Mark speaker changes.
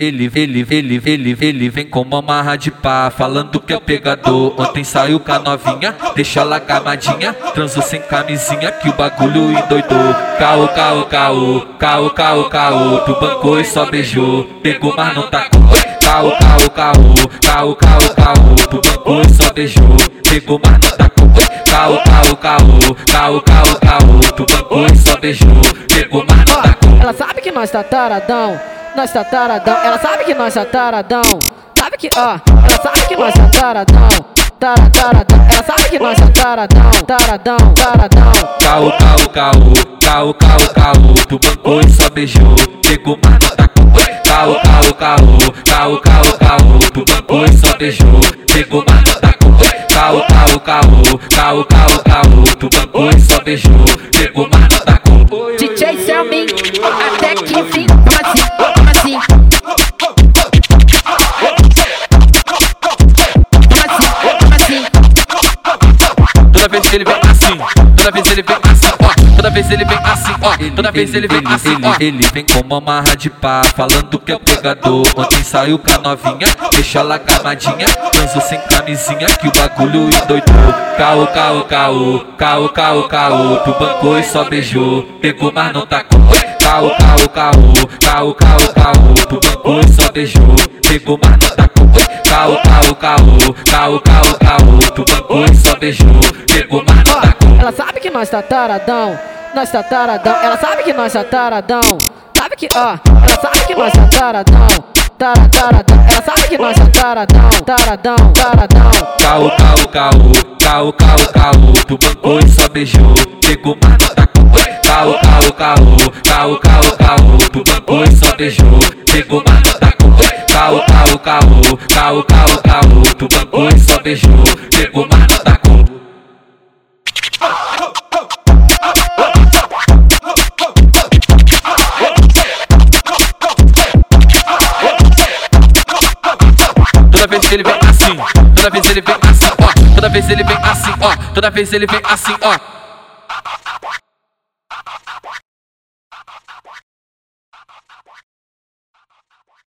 Speaker 1: Ele, ele, ele, ele, ele vem com uma marra de pá, falando que é pegador. Ontem saiu com a novinha, deixa ela camadinha, transou sem camisinha, que o bagulho endoidou. Caô, caô, caô, caô, caô, caô, tu bancou e só beijou, pegou mas não tacou. Caô, caô, caô, caô, caô, caô, tu bancou e só beijou, pegou mas não tacou. Caô, caô, caô, caô, caô, caô, tu bancou e só beijou, pegou mas não tacou.
Speaker 2: Ela sabe que nós tá taradão nós tá taradão. Ela sabe que nós tá taradão. Sabe que, ó, ela sabe que nós tá taradão. Tara, taradão. Ela sabe que nós tá taradão. Taradão, taradão.
Speaker 1: Caô, caô, caô, caô, caô, caô. Tu bancou e só beijou. Pegou, mas não tacou. Caô, caô, caô, caô, caô, caô. Tu bancou e só beijou. Pegou, mas não tacou. Caô, caô, caô, caô, caô, caô. Tu bancou e só beijou. Pegou, mas não tacou.
Speaker 2: DJ Selmin, até que enfim.
Speaker 1: ele vem assim, toda vez ele vem assim, ó, toda vez ele vem assim, ó, toda vez ele vem assim, ó. Ele vem com uma de pá, falando que é pegador. Ontem saiu com a novinha, deixa ela camadinha, transo sem camisinha, que o bagulho endoidou. Caô, caô, caô, caô, caô, caô, tu bancou e só beijou, pegou mas não tacou. Caô, caô, caô, caô, caô, caô, tu bancou e só beijou, pegou mas não tacou. Caô, caô, caô, caô, caô, caô, bancou e só beijou, pegou mas não tacou.
Speaker 2: Ela sabe que nós tá taradão, nós tá taradão. Ela sabe que nós tá taradão. Sabe que, ó, ela sabe que nós tá taradão. Tara, taradão. Ela sabe que nós tá taradão, taradão, taradão.
Speaker 1: Caô, caô, caô, caô, caô, caô, tu bancou e só beijou, pegou mas não tacou. Caô, caô, caô, caô, caô, caô, tu bancou e só beijou, pegou mas tacou. Caô, caô, caô, caô, caô, tu bancou e só beijou, pegou mas não tacou. Toda vez ele vem assim, toda vez ele vem assim, ó, toda vez ele vem assim, ó, toda vez ele vem assim, ó.